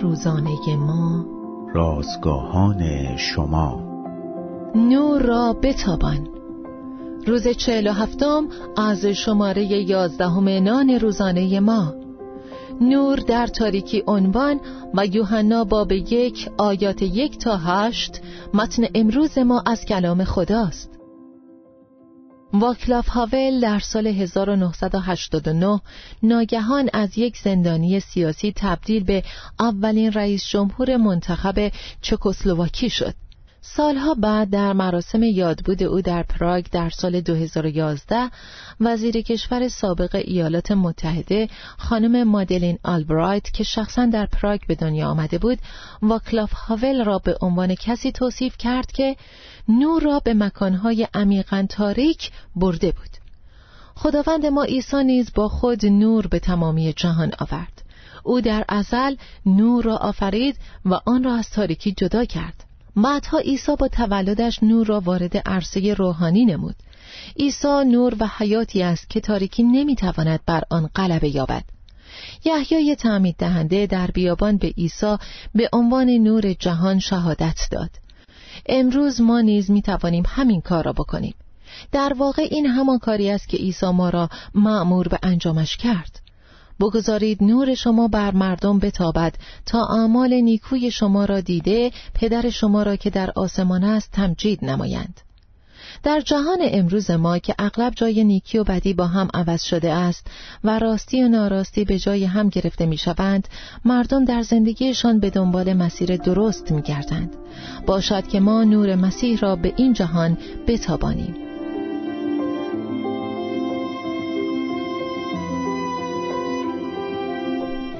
روزانه ما. رازگاهان شما. نور را بتابان. روز چهل و هفتم از شماره یازدهم نان روزانه ما. نور در تاریکی عنوان و یوحنا باب یک آیات یک تا هشت متن امروز ما از کلام خداست. واکلاف هاول در سال 1989 ناگهان از یک زندانی سیاسی تبدیل به اولین رئیس جمهور منتخب چکسلواکی شد. سالها بعد در مراسم یادبود او در پراگ در سال 2011 وزیر کشور سابق ایالات متحده خانم مادلین آلبرایت که شخصا در پراگ به دنیا آمده بود واکلاف هاول را به عنوان کسی توصیف کرد که نور را به مکانهای عمیقا تاریک برده بود. خداوند ما عیسی نیز با خود نور به تمامی جهان آورد. او در ازل نور را آفرید و آن را از تاریکی جدا کرد. بعدها عیسی با تولدش نور را وارد عرصه روحانی نمود. عیسی نور و حیاتی است که تاریکی نمی‌تواند بر آن غلبه یابد. یحیای تعمید دهنده در بیابان به عیسی به عنوان نور جهان شهادت داد. امروز ما نیز می توانیم همین کار را بکنیم. در واقع این همان کاری است که عیسی ما را معمور به انجامش کرد. بگذارید نور شما بر مردم بتابد تا اعمال نیکوی شما را دیده پدر شما را که در آسمان است تمجید نمایند در جهان امروز ما که اغلب جای نیکی و بدی با هم عوض شده است و راستی و ناراستی به جای هم گرفته می شوند مردم در زندگیشان به دنبال مسیر درست می گردند. باشد که ما نور مسیح را به این جهان بتابانیم